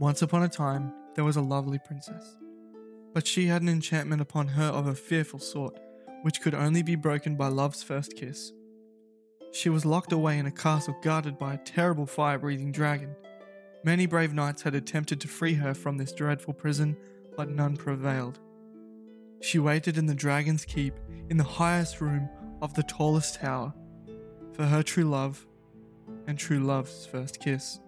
Once upon a time, there was a lovely princess. But she had an enchantment upon her of a fearful sort, which could only be broken by love's first kiss. She was locked away in a castle guarded by a terrible fire breathing dragon. Many brave knights had attempted to free her from this dreadful prison, but none prevailed. She waited in the dragon's keep in the highest room of the tallest tower for her true love and true love's first kiss.